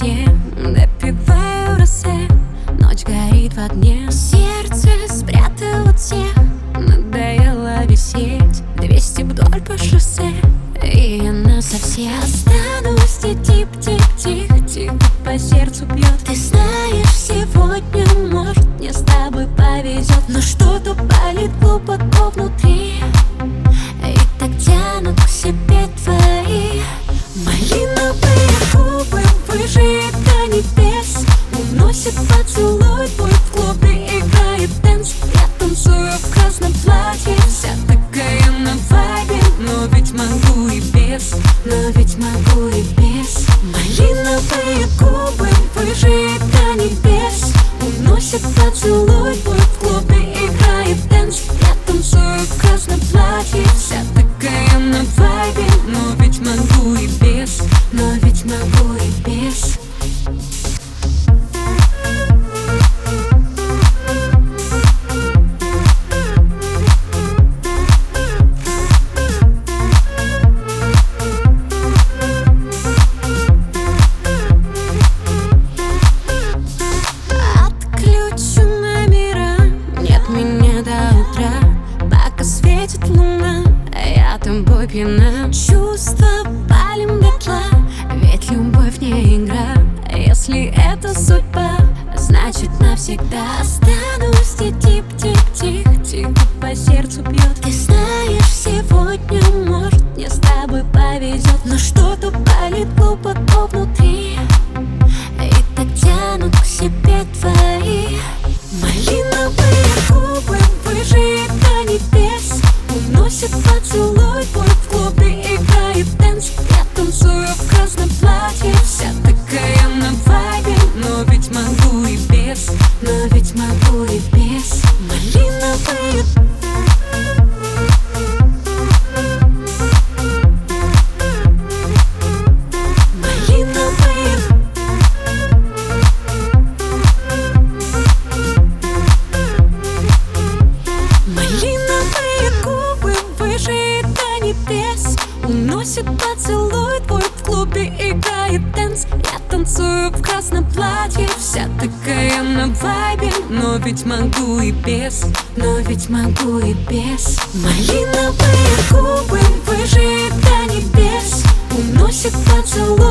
все Допиваю росе Ночь горит в огне. Сердце спрятало всех Надоело висеть. Двести вдоль по шоссе И она совсем. Останусь и тип-тип-тих Тихо по сердцу бьет Ты знаешь, сегодня может мне с тобой повезет. Но что-то болит глубоко внутри без Но ведь могу и без. Малиновые губы выжиет до небес. Уносит поцелуй пьяна Чувства палим дотла, ведь любовь не игра. Если это судьба, значит навсегда. Останусь Шепчет поцелуй твой в клубе играет танц. Я танцую в красном платье Вся такая на вайбе. Но ведь могу и без Но ведь могу и без. Малиновые губы выжит до небес Уносит поцелуй.